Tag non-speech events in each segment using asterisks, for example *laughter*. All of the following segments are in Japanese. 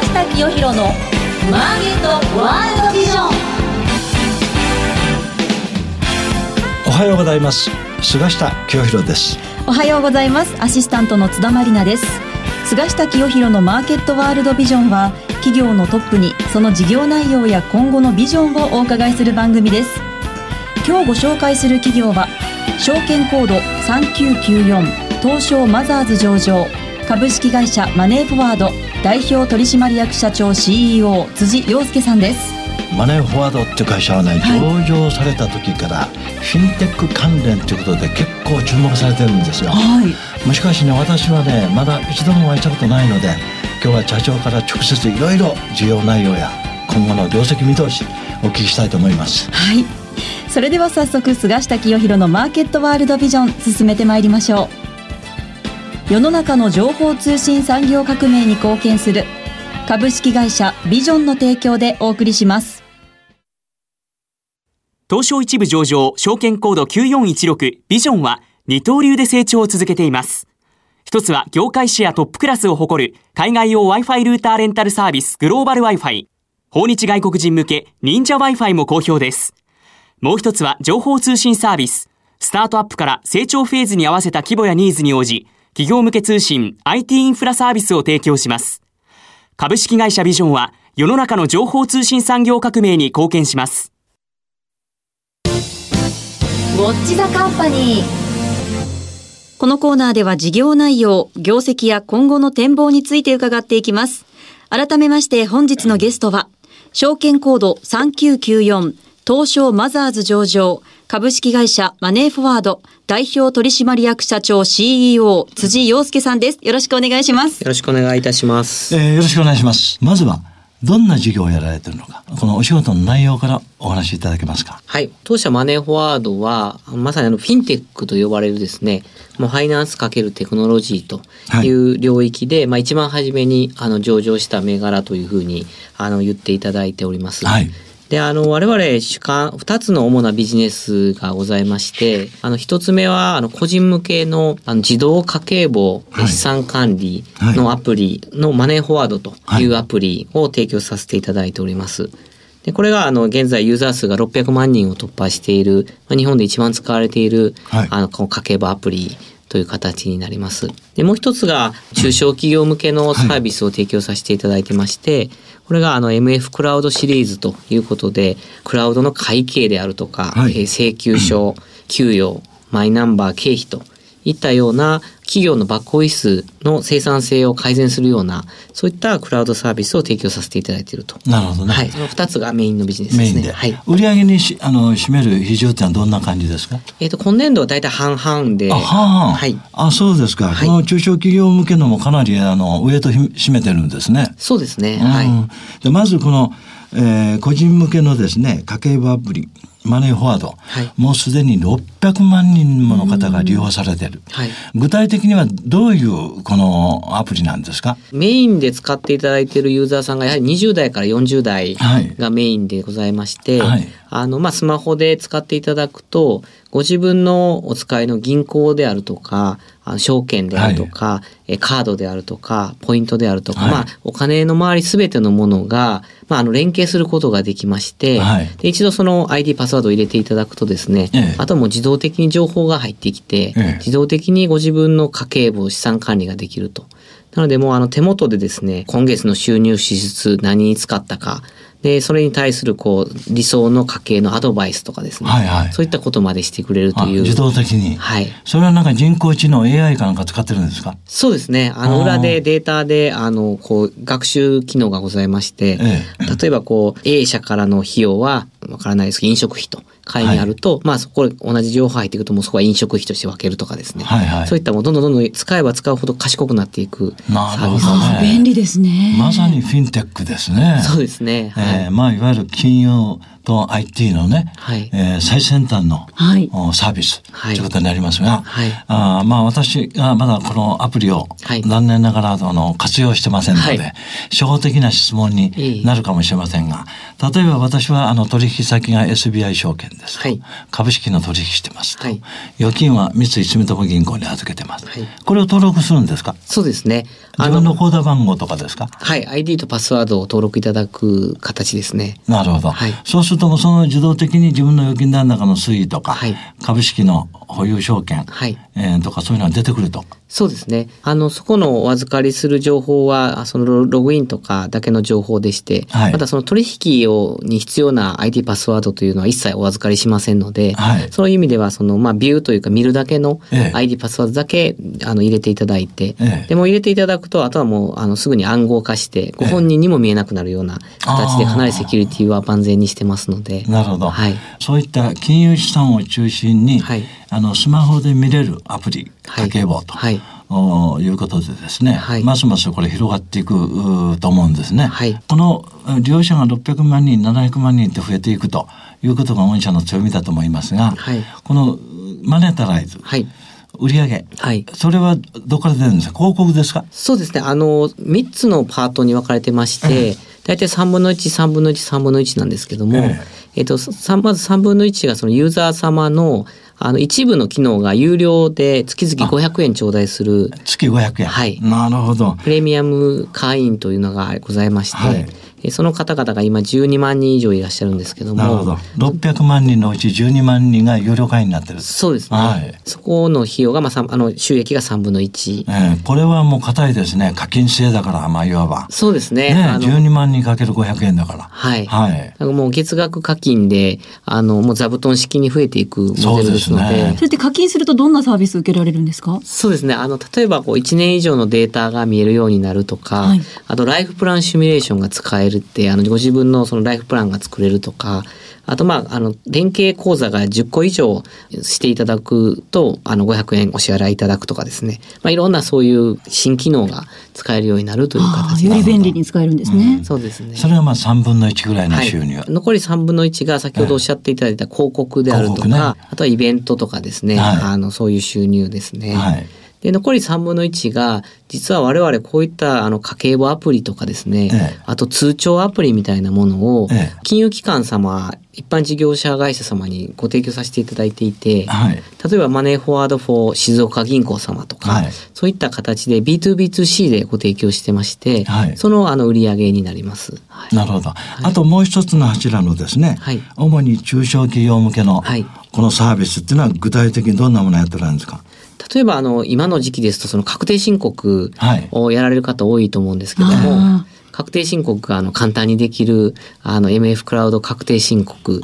下清弘のマーケットワールドビジョン。おはようございます。菅下清弘です。おはようございます。アシスタントの津田まりなです。菅下清弘のマーケットワールドビジョンは企業のトップにその事業内容や今後のビジョンをお伺いする番組です。今日ご紹介する企業は証券コード3994東証マザーズ上場株式会社マネーフォワード。代表取締役社長 CEO 辻洋介さんです。マネーフォワードっていう会社はね、はい、上場された時からフィンテック関連ということで結構注目されてるんですよ、はい、しかしね私はねまだ一度もお会いしたことないので今日は社長から直接いろいろ事業内容や今後の業績見通しお聞きしたいと思います。はい。それでは早速菅下清弘のマーケットワールドビジョン進めてまいりましょう世の中の情報通信産業革命に貢献する株式会社ビジョンの提供でお送りします東証一部上場証券コード9416ビジョンは二刀流で成長を続けています一つは業界シェアトップクラスを誇る海外用 Wi-Fi ルーターレンタルサービスグローバル Wi-Fi。訪日外国人向け忍者 Wi-Fi も好評です。もう一つは情報通信サービス。スタートアップから成長フェーズに合わせた規模やニーズに応じ、企業向け通信 IT インフラサービスを提供します。株式会社ビジョンは世の中の情報通信産業革命に貢献します。ウォッチザカンパニーこのコーナーでは事業内容、業績や今後の展望について伺っていきます。改めまして本日のゲストは、証券コード3994東証マザーズ上場株式会社マネーフォワード代表取締役社長 CEO 辻洋介さんです。よろしくお願いします。よろしくお願いいたします。えー、よろしくお願いします。まずはどんな事業をやられてるのか、このお仕事の内容からお話しいただけますか？はい。当社マネーフォワードは、まさにあのフィンテックと呼ばれるですね、もうファイナンスかけるテクノロジーという領域で、はい、まあ一番初めにあの上場した銘柄というふうにあの言っていただいております。はい。で、あの、我々主観、二つの主なビジネスがございまして、あの、一つ目は、あの、個人向けの、あの、自動家計簿、資産管理のアプリのマネーフォワードというアプリを提供させていただいております。で、これが、あの、現在ユーザー数が600万人を突破している、まあ、日本で一番使われている、はい、あの、この家計簿アプリという形になります。で、もう一つが中小企業向けのサービスを提供させていただいてまして、これがあの MF クラウドシリーズということで、クラウドの会計であるとか、はい、請求書、給与、マイナンバー経費といったような企業のバックオフィスの生産性を改善するような、そういったクラウドサービスを提供させていただいていると。なるほどね。はい。その二つがメインのビジネスですね。はい。売上にしあの占める比重ってのはどんな感じですか？えっ、と、今年度は大体半々で。あ、半々。はい。あ、そうですか。はい、この中小企業向けのもかなりあの上と占めてるんですね。そうですね。はい。でまずこの、えー、個人向けのですね、家計簿アプリ。マネーフォワード、はい、もうすでに600万人もの方が利用されてる、はい、具体的にはどういうこのアプリなんですか？メインで使っていただいているユーザーさんがやはり20代から40代がメインでございまして、はい、あのまあスマホで使っていただくとご自分のお使いの銀行であるとかあ証券であるとか、はい、カードであるとか、ポイントであるとか、はい、まあ、お金の周りすべてのものが、まあ、あの、連携することができまして、はい、で一度その ID パスワードを入れていただくとですね、ええ、あともう自動的に情報が入ってきて、え、自動的にご自分の家計簿、資産管理ができると。なのでもうあの手元でですね、今月の収入支出何に使ったか、で、それに対するこう理想の家計のアドバイスとかですね、はいはい、そういったことまでしてくれるという。自動的に。はい。それはなんか人工知能 AI かなんか使ってるんですか？そうですね。あの裏でデータで、あの、こう、学習機能がございまして、ええ、例えばこう、A 社からの費用は、わからないですけど、飲食費と。会にあると、はい、まあそこ同じ情報入っていくともうそこは飲食費として分けるとかですね、はいはい、そういったもうどんどんどんどん使えば使うほど賢くなっていくサービスね、便利ですね。まさにフィンテックですね。そうですね、はい、えー、まあいわゆる金融と IT のね、はい、えー、最先端の、はい、サービスということになりますが、はい、あまあ私がまだこのアプリを残念ながらあの活用してませんので、はい、初歩的な質問になるかもしれませんが、例えば私はあの取引先が SBI 証券ですはい、株式の取引してますと、はい、預金は三井住友銀行に預けてます、はい、これを登録するんですか？そうですね自分の口座番号とかですか？はい ID とパスワードを登録いただく形ですね。なるほど、はい、そうするとその自動的に自分の預金残高の推移とか、はい、株式の保有証券、はい。えー、とかそういうのが出てくるとそうですね。あの、そこのお預かりする情報は、そのログインとかだけの情報でして、はい、またその取引をに必要な ID パスワードというのは一切お預かりしませんので、はい、そういう意味では、その、まあ、ビューというか見るだけの ID パスワードだけ、あの入れていただいて、ええ、でも入れていただくと、あとはもう、あの、すぐに暗号化して、ご本人にも見えなくなるような形で、かなりセキュリティは万全にしてますので。なるほど。はい。そういった金融資産を中心に、はい、あの、スマホで見れるアプリ、家計簿と。はい。いうことでですね、はい、ますますこれ広がっていくと思うんですね、はい、この利用者が600万人700万人って増えていくということが御社の強みだと思いますが、はい、このマネタライズ、はい。売上、はい、それはどこから出るんですか？広告ですか？そうですね。あの3つのパートに分かれてまして、大体3分の13分の13分の1なんですけども、えー、えーとまず3分の1がそのユーザー様のあの一部の機能が有料で月々500円頂戴する。月500円。はい。なるほど。プレミアム会員というのがございまして、はいその方々が今12万人以上いらっしゃるんですけどもなるほど。600万人のうち12万人が有料会員になってるそうですね、はい、そこの費用が、まあ、あの収益が3分の1、えー、これはもう硬いですね。課金制だからまあいわば。そうですね。ね12万人かける500円だから。はい、はい、かもう月額課金であのもう座布団式に増えていくモデルですので。そね、それって課金するとどんなサービス受けられるんですか？そうですね。あの例えばこう1年以上のデータが見えるようになるとか、はい、あとライフプランシミュレーションが使えるってあのご自自分のそのライフプランが作れるとか、あとまあ、あの、連携口座が10個以上していただくと、あの、500円お支払いいただくとかですね。まあ、いろんなそういう新機能が使えるようになるという形より便利に使えるんですね。うん、そうですね。それはまあ3分の1ぐらいの収入。はい、残り3分の1が先ほどおっしゃっていただいた広告であるとか、ね、あとはイベントとかですね。はい、あの、そういう収入ですね。はいで、残り3分の1が、実は我々こういったあの家計簿アプリとかですね、ええ、あと通帳アプリみたいなものを、金融機関様、一般事業者会社様にご提供させていただいていて、はい、例えばマネーフォワードフォー静岡銀行様とか、はい、そういった形で B2B2C でご提供してまして、はい、そのあの売り上げになります。なるほど。あともう一つの柱のですね、主に中小企業向けのこのサービスっていうのは具体的にどんなものをやってるんですか？例えばあの今の時期ですとその確定申告をやられる方多いと思うんですけども、はい、確定申告があの簡単にできるあの MF クラウド確定申告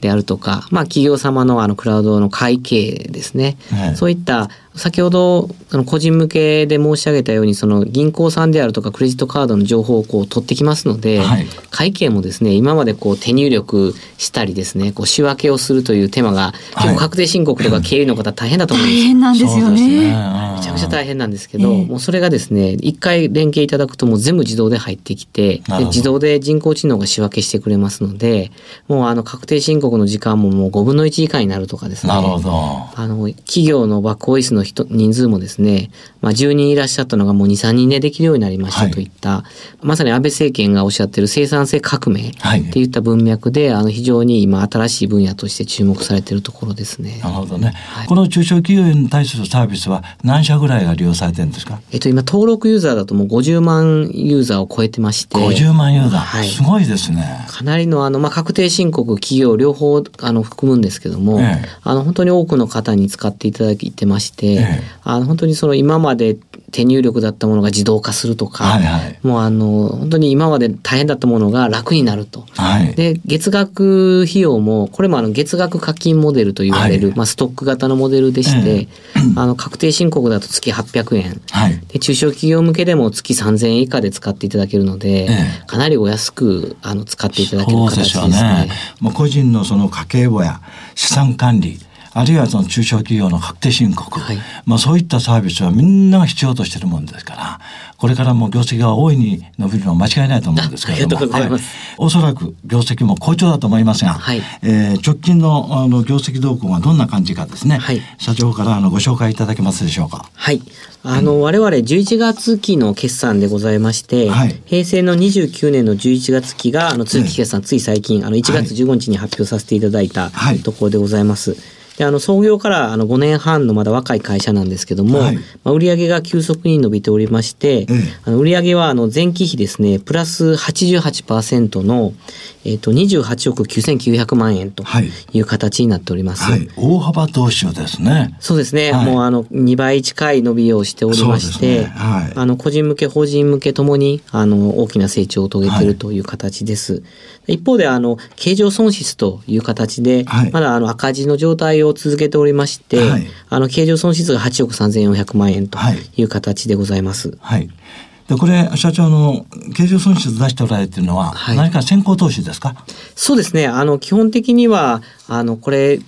であるとか、はい、まあ企業様のあのクラウドの会計ですね、はい、そういった先ほどあの個人向けで申し上げたようにその銀行さんであるとかクレジットカードの情報をこう取ってきますので、はい、会計もですね今までこう手入力したりですねこう仕分けをするという手間が結構確定申告とか *laughs* 経理の方大変だと思うんです、大変なんですよね、めちゃくちゃ大変なんですけど、えー、もうそれがですね一回連携いただくともう全部自動で入ってきてで自動で人工知能が仕分けしてくれますのでもうあの確定申告の時間ももう5分の1以下になるとかですね。なるほど。あの企業のバックオフィスの人人数もですね、まあ、10人いらっしゃったのがもう2、3人でできるようになりましたといった、はい、まさに安倍政権がおっしゃってる生産性革命っていった文脈で、はい、あの非常に今新しい分野として注目されているところですね。なるほどね、はい、この中小企業に対するサービスは何社ぐらいが利用されてるんですか？えっと今登録ユーザーだともう50万ユーザーを超えてまして。50万ユーザー、はい、すごいですね。かなりのあの、まあ、確定申告企業両方あの含むんですけども、ええ、あの本当に多くの方に使っていただいてまして、え、あの本当にその今まで手入力だったものが自動化するとか、はいはい、もうあの本当に今まで大変だったものが楽になると。はい、で月額費用もこれもあの月額課金モデルと言われる、はい、まあ、ストック型のモデルでして、あの確定申告だと月800円、はい、で中小企業向けでも月3000円以下で使っていただけるので、かなりお安くあの使っていただける形ですね。すね。もう個人のその家計簿や資産管理あるいはその中小企業の確定申告、はい、まあそういったサービスはみんなが必要としているもんですから、これからも業績が大いに伸びるのは間違いないと思うんですけれども、はい、おそらく業績も好調だと思いますが、はい、えー、直近のあの業績動向がどんな感じかですね、はい、社長からあのご紹介いただけますでしょうか。はい。あの、我々11月期の決算でございまして、はい、平成の29年の11月期が、あの、通期決算、つい最近、あの、1月15日に発表させていただいたところでございます。であの創業からあの5年半のまだ若い会社なんですけども、はい、まあ、売上が急速に伸びておりまして、ええ、あの売上はあの前期比ですねプラス88%の、えー、と28億9900万円とい。う形になっております。はい、大幅投資ですね。そうですね、もうあの2倍近い伸びをしておりまして、ね、あの個人向け法人向けともにあの大きな成長を遂げてい。るという形です。一方であの経常損失という形で、まだあの赤字の状態をを続けておりまして、はい、あの経常損失が8億3400万円という形でございます。はい、でこれ社長の経常損失出しておられているのは、何か先行投資ですか？そうですね。あの基本的にはあのこれ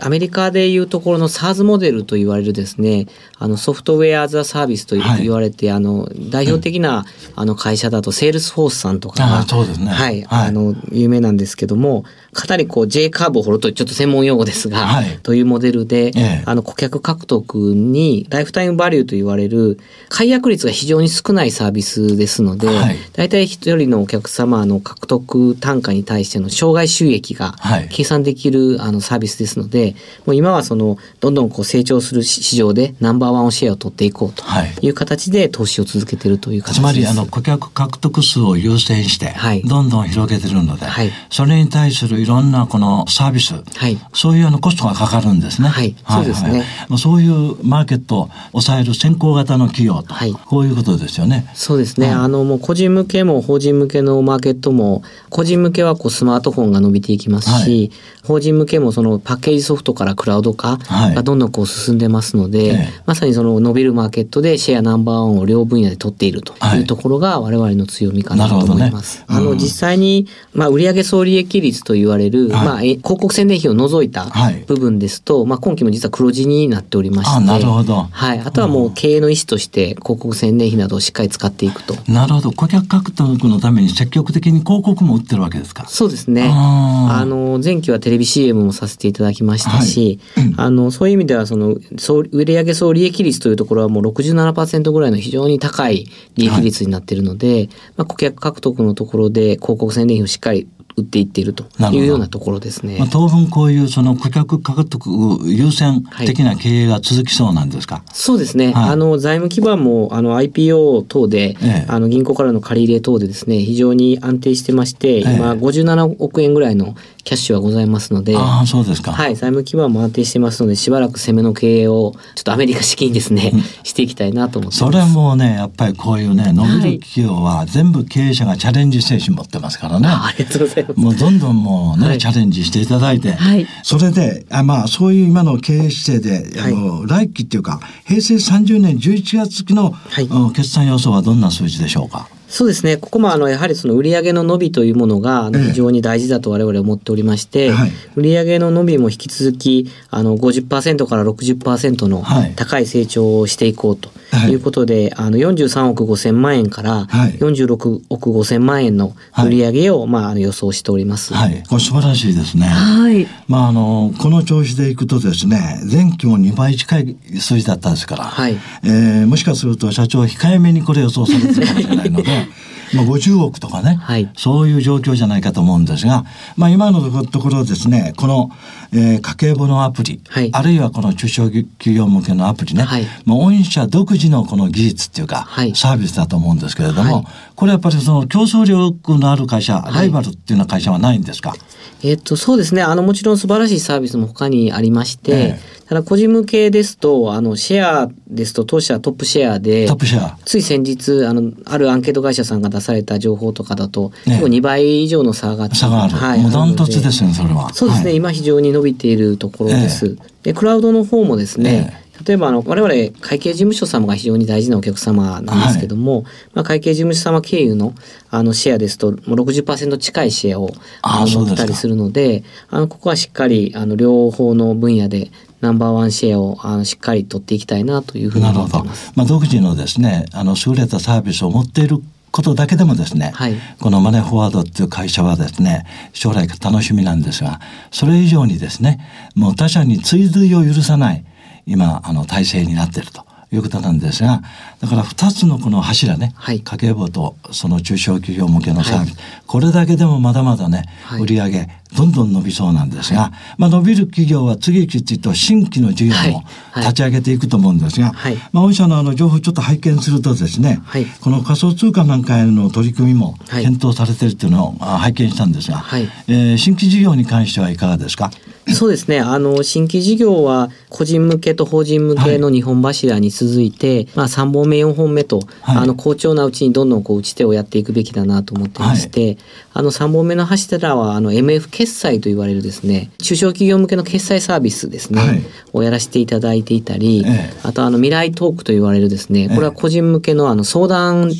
アメリカでいうところの SARS モデルと言われるですねあのソフトウェア・ザ・サービスと言われて、はい、あの代表的な、あの会社だとセールスフォースさんとかが、そうですね、はい、はい、あの有名なんですけどもかなりこう J カーブを掘るとちょっと専門用語ですが、はい、というモデルで、ええ、あの顧客獲得にライフタイムバリューと言われる解約率が非常に少ないサービスですので、はい、大体一人のお客様の獲得単価に対しての生涯収益が計算できる、あのサービスですのでもう今はそのどんどんこう成長する市場でナンバーワンシェアを取っていこうとい。う形で投資を続けているという形です。つまりあの顧客獲得数を優先して、どんどん広げてるので、はい、それに対するいろんなこのサービス、はい、そういうあのコストがかかるんですね。はい、そうですね。はい、そういうマーケットを抑える先行型の企業と、はい、こういうことですよね。そうですね。あのもう個人向けも法人向けのマーケットも個人向けはこうスマートフォンが伸びていきますし、法人向けもそのパッケージソフトからクラウド化がどんどんこう進んでますので、はい、まさにその伸びるマーケットでシェアナンバーワンを両分野で取っているというところが我々の強みかなと思います。ねうん、あの実際にまあ売上総利益率と言われる、はい、まあ広告宣伝費を除いた部分ですと、まあ今期も実は黒字になっておりまして、なるほど。はい。あとはもう経営の意思として広告宣伝費などをしっかり使っていくと。なるほど。顧客獲得のために積極的に広告も売ってるわけですか。そうですね。あの前期はテレビ CM もさせていただきましたし、はいあのそういう意味ではその総売上総利益率というところはもう67%ぐらいの非常に高い利益率になっているので、はい、まあ、顧客獲得のところで広告宣伝費をしっかり売っていっているというようなところですね。まあ、当分こういうその顧客獲得優先的な経営が続きそうなんですか、はい、そうですね。はい、あの財務基盤もあの IPO 等で、ええ、あの銀行からの借り入れ等でですね非常に安定してまして、え、今57億円ぐらいのキャッシュはございますので、あそうですか。はい、財務基盤も安定してますので、しばらく攻めの経営をちょっとアメリカ資金ですね、していきたいなと思ってそれもね、やっぱりこういうね、伸びる企業は全部経営者がチャレンジ精神持ってますからね。ありがとうございます。もうどんどんもうね、はい、チャレンジしていただいて、はい、それで、あまあそういう今の経営姿勢で、あの、来期っていうか、平成30年11月期の、はい、決算予想はどんな数字でしょうか？そうですね。ここもあのやはりその売上の伸びというものが非常に大事だと我々思っておりまして、えはい、売上の伸びも引き続きあの50%から60%の高い成長をしていこうと。いうことで、はい、あの43億5千万円から46億5千万円の売上をまああの予想しております。はい、これ素晴らしいですね。はい。まああのこの調子でいくとですね、前期も2倍近い数字だったんですから、はい、えー、もしかすると社長控えめにこれ予想されてるかもしれないので。*laughs* まあ、50億とかね、はい、そういう状況じゃないかと思うんですが、まあ、今のところですねこの、えー、家計簿のアプリ、はい、あるいはこの中小企業向けのアプリね、はい、まあ、御社独自のこの技術っていうか、はい、サービスだと思うんですけれども、これやっぱりその競争力のある会社、ライバルっていうような会社はないんですか？えっと、そうですね。あの、もちろん素晴らしいサービスも他にありまして、えー、ただ個人向けですと、あの、シェアですと当社トップシェアで、トップシェア。つい先日、あの、あるアンケート会社さんが出された情報とかだと、結構2倍以上の差が差がある。はい。もうダントツですね、それは。そうですね、はい、今非常に伸びているところです。えーで、クラウドの方もですね、例えばあの我々会計事務所様が非常に大事なお客様なんですけども、はい、まあ、会計事務所様経由のあのシェアですともう60%近いシェアをあの持ったりするのであのここはしっかりあの両方の分野でナンバーワンシェアをあのしっかり取っていきたいなというふうに思ってます。まあ、独自のですねあの優れたサービスを持っていることだけでもですね、はい、このマネーフォワードっていう会社はですね将来が楽しみなんですがそれ以上にですねもう他社に追随を許さない今あの体制になっているということなんですがだから2つのこの柱ね、はい、家計簿とその中小企業向けのサービス、はい、これだけでもまだまだね、はい、売り上げどんどん伸びそうなんですが、まあ、伸びる企業は次々と新規の事業も立ち上げていくと思うんですが、まあ、御社のあの情報をちょっと拝見するとですね、この仮想通貨なんかへの取り組みも検討されているというのを拝見したんですが、はい、えー、新規事業に関してはいかがですか？そうですね。あの、新規事業は個人向けと法人向けの2本柱に続いて、はい、まあ3本目、4本目と、はい、あの、好調なうちにどんどんこう打ち手をやっていくべきだなと思ってまして、はい、あの3本目の柱は、あの、MF 決済と言われるですね、中小企業向けの決済サービスですね、をやらせていただいていたり、ええ、あとあの、未来トークと言われるですね、これは個人向けのあの、相談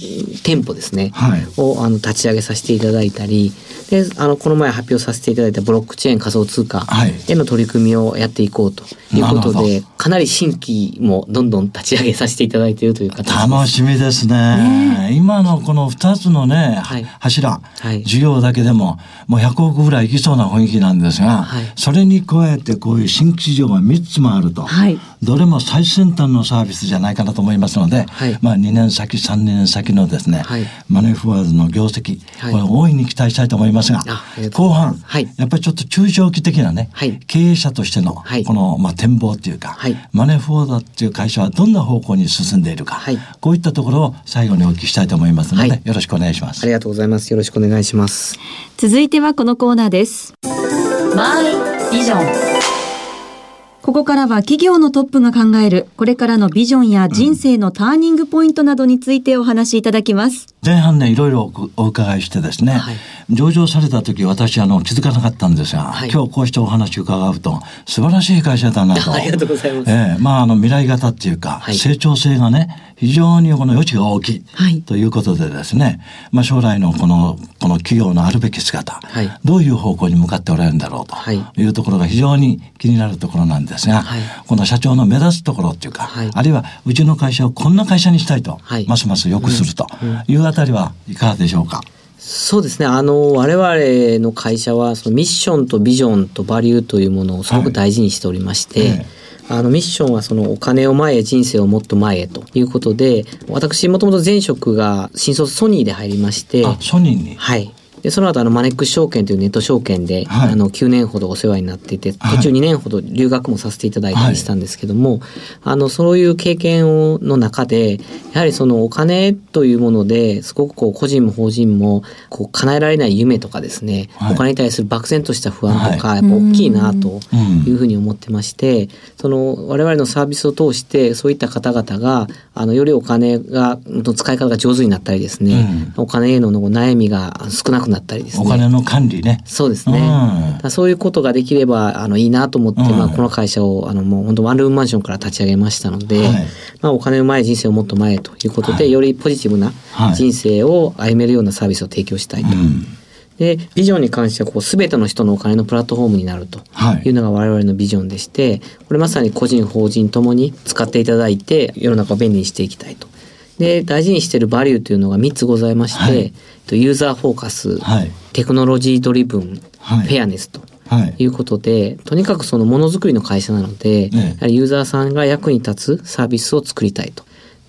店舗ですね、をあの、立ち上げさせていただいたり、で、あの、この前発表させていただいたブロックチェーン仮想通貨、への取り組みをやっていこうと。いうことで、かなり新規もどんどん立ち上げさせていただいているという形楽しみですね。ね。今のこの2つのね、はい、柱、はい、事業だけでももう100億ぐらいいきそうな雰囲気なんですが、はい、それに加えてこういう新規事業が3つもあると、はい、どれも最先端のサービスじゃないかなと思いますので、はい、まあ2年先3年先のですね、はい、マネーフォワードの業績、これ大いに期待したいと思いますが、後半、やっぱりちょっと中長期的なね、経営者としてのこの、まあ、展望というか、マネーフォワードっていう会社はどんな方向に進んでいるか、こういったところを最後にお聞きしたいと思いますので、よろしくお願いします。ありがとうございます。よろしくお願いします。続いてはこのコーナーです。マイビジョン。ここからは企業のトップが考えるこれからのビジョンや人生のターニングポイントなどについてお話しいただきます。前半ねいろいろお伺いしてですね、はい、上場された時私あの気づかなかったんですが、はい、今日こうしてお話伺うと素晴らしい会社だなと。*laughs* ありがとうございます。えー、まああの未来型っていうか、はい、成長性がね非常にこの余地が大きい、はい、ということでですね、まあ将来のこのこの企業のあるべき姿、はい、どういう方向に向かっておられるんだろうというところが非常に気になるところなんですが、はい、この社長の目指すところっていうか、あるいはうちの会社をこんな会社にしたいと、ますます良くするというあたりはいかがでしょうか？そうですね。あの、我々の会社は、そのミッションとビジョンとバリューというものをすごく大事にしておりまして、はいえ。あのミッションはそのお金を前へ人生をもっと前へということで私もともと前職が新卒ソニーで入りましてソニーに？はいでその後あのマネックス証券というネット証券で、はい、あの9年ほどお世話になっていて途中2年ほど留学もさせていただいたりしたんですけども、はい、あのそういう経験をの中でやはりそのお金というものですごくこう個人も法人もこう叶えられない夢とかですね、はい、お金に対する漠然とした不安とか、やっぱ大きいなというふうに思ってまして、その我々のサービスを通してそういった方々があのよりお金がの使い方が上手になったりですね、うん、お金への悩みが少なくなったりですね。お金の管理ね。そうですね。うん、そういうことができればあのいいなと思って、うん、まあこの会社をあのもう本当ワンルームマンションから立ち上げましたので、はい、まあお金の前人生をもっと前へということで、はい、よりポジティブな人生を歩めるようなサービスを提供したいと。はいでビジョンに関してはこう全ての人のお金のプラットフォームになるというのが我々のビジョンでして、これまさに個人法人ともに使っていただいて世の中を便利にしていきたいと。で大事にしているバリューというのが3つございまして、はい、ユーザーフォーカス、はい、テクノロジードリブン、はい、フェアネスとい。うことで、とにかくそのものづくりの会社なので、ね、やはりユーザーさんが役に立つサービスを作りたいと。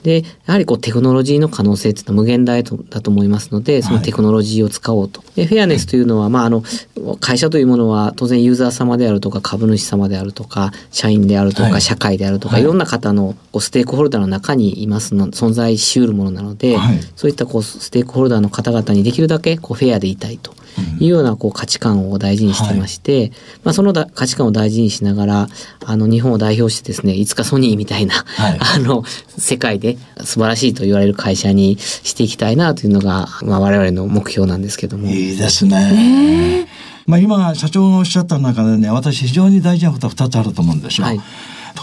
で、やはりこうテクノロジーの可能性っていうのは無限大だと思いますので、そのテクノロジーを使おうと。で、フェアネスというのは、まあ、あの、会社というものは当然ユーザー様であるとか株主様であるとか、社員であるとか、社会であるとか、いろんな方のこうステークホルダーの中にいますの、存在しうるものなので、そういったこうステークホルダーの方々にできるだけこうフェアでいたいと。いうようなこう価値観を大事にしてまして、はい、まあ、そのだ価値観を大事にしながらあの日本を代表してですねいつかソニーみたいな、はい、*laughs* あの世界で素晴らしいと言われる会社にしていきたいなというのが、まあ、我々の目標なんですけども。いいですね。まあ、今社長がおっしゃった中でね私非常に大事なことは2つあると思うんですよ。はい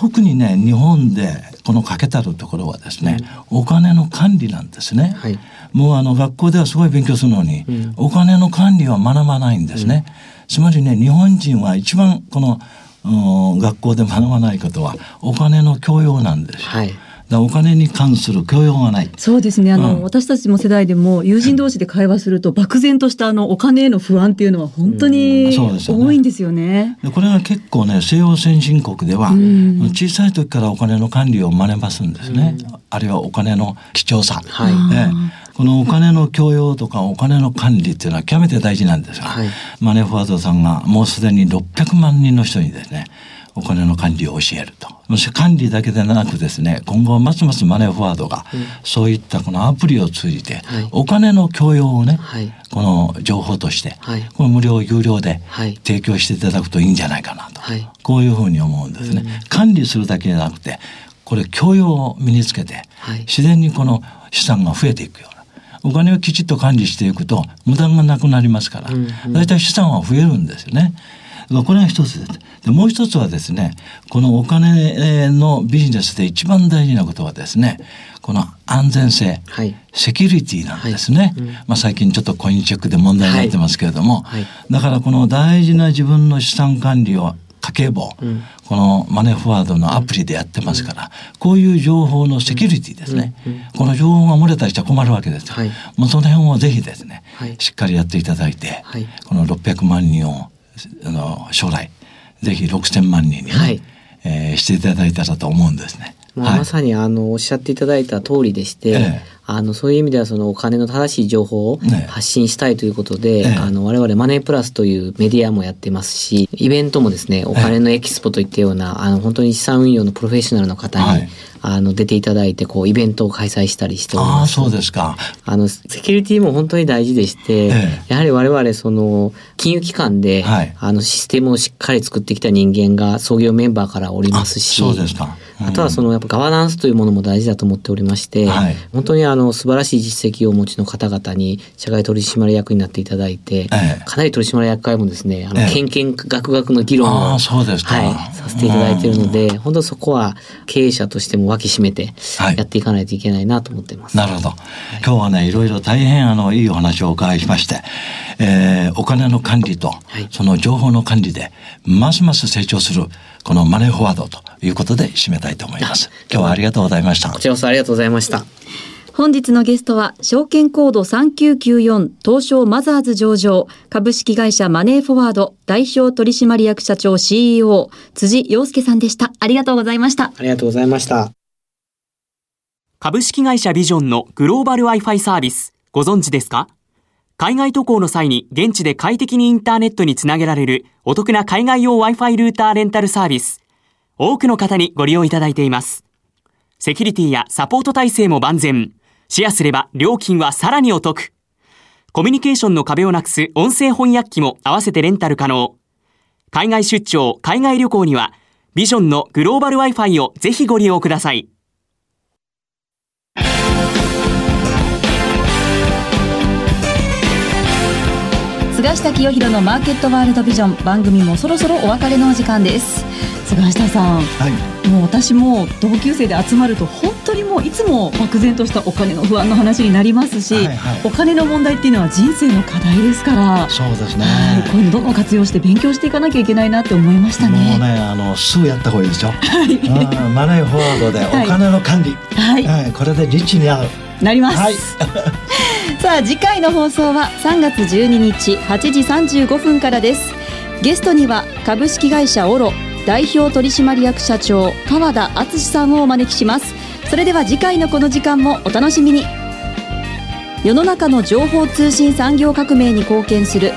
特にね日本でこの欠けたるところはですね、うん、お金の管理なんですね、はい、もうあの学校ではすごい勉強するのに、うん、お金の管理は学ばないんですね、つまりね日本人は一番この、うん、学校で学ばないことはお金の教養なんです。よ、はいお金に関する教養がない。そうですね。あの、うん、私たちも世代でも友人同士で会話すると、漠然としたあのお金への不安っていうのは本当に多いんですよね。うん、これは結構ね、西洋先進国では、うん、小さい時からお金の管理を学べますんですね。あるいはお金の貴重さ。はい。ねこのお金の教養とかお金の管理っていうのは極めて大事なんですが、はい、マネーフォワードさんがもうすでに600万人の人にですねお金の管理を教えると。管理だけでなくですね、今後ますますマネーフォワードが、そういったこのアプリを通じて、お金の教養をね、この情報として、この無料有料で提供していただくといいんじゃないかなと、こういうふうに思うんですね。管理するだけじゃなくて、これ教養を身につけて、自然にこの資産が増えていくような。お金をきちっと管理していくと無駄がなくなりますから、大体資産は増えるんですよね。これが一つです。でもう一つはですねこのお金のビジネスで一番大事なことはですねこの安全性、はい、セキュリティなんですね、はい。うん、まあ、最近ちょっとコインチェックで問題になってますけれども、はい、だからこの大事な自分の資産管理を家計簿、うん、このマネーフォワードのアプリでやってますから、うん、こういう情報のセキュリティですね、この情報が漏れたりしちゃ困るわけですよ、もうその辺をぜひですね、しっかりやっていただいて、この600万人をあの将来ぜひ6,000万人にね、はい、えー、していただいたらと思うんですね。まあ、まさにあのおっしゃっていただいた通りでして、ええ、あのそういう意味ではそのお金の正しい情報を発信したいということで、え、あの我々マネープラスというメディアもやってますしイベントもですねお金のエキスポといったような、あの本当に資産運用のプロフェッショナルの方に、はいあの出ていただいてこうイベントを開催したりしております。あそうですか。あのセキュリティも本当に大事でして、ええ、やはり我々その金融機関で、はい、あのシステムをしっかり作ってきた人間が創業メンバーからおりますし、そうですか。あとはそのやっぱガバナンスというものも大事だと思っておりまして、はい、本当にあの素晴らしい実績をお持ちの方々に社外取締役になっていただいて、ええ、かなり取締役会もですね、あの、けんけんがくがくの議論を、はい、させていただいているので、本当そこは経営者としても脇締めてやっていかないといけないなと思ってます。なるほど。今日はね、いろいろ大変あのいいお話をお伺いしまして、えー、お金の管理と、はい、その情報の管理でますます成長するこのマネーフォワードということで締めたいと思います。今日はありがとうございました。こちらこそありがとうございました。本日のゲストは証券コード3994東証マザーズ上場株式会社マネーフォワード代表取締役社長 CEO 辻洋介さんでした。ありがとうございました。ありがとうございました。株式会社ビジョンのグローバル Wi-Fi サービスご存知ですか？海外渡航の際に現地で快適にインターネットにつなげられるお得な海外用 Wi-Fi ルーターレンタルサービス。多くの方にご利用いただいています。セキュリティやサポート体制も万全。シェアすれば料金はさらにお得。コミュニケーションの壁をなくす音声翻訳機も合わせてレンタル可能。海外出張、海外旅行には、ビジョンのグローバル Wi-Fi をぜひご利用ください。菅下清弘のマーケットワールドビジョン。番組もそろそろお別れのお時間です。菅下さん、はい、もう私も同級生で集まると本当にもういつも漠然としたお金の不安の話になりますし、はいはい、お金の問題っていうのは人生の課題ですからそうですね、はい、こういうのどんどん活用して勉強していかなきゃいけないなって思いましたね。もうねあのすぐやった方がいいですよ、はい、マネーフォワードでお金の管理、はい、はい、これでリッチに合う。なります、はい。*laughs* さあ次回の放送は3月12日8時35分からです。ゲストには株式会社オロ代表取締役社長川田敦さんをお招きしますそれでは次回のこの時間もお楽しみに世の中の情報通信産業革命に貢献する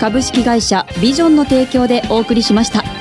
株式会社ビジョンの提供でお送りしました。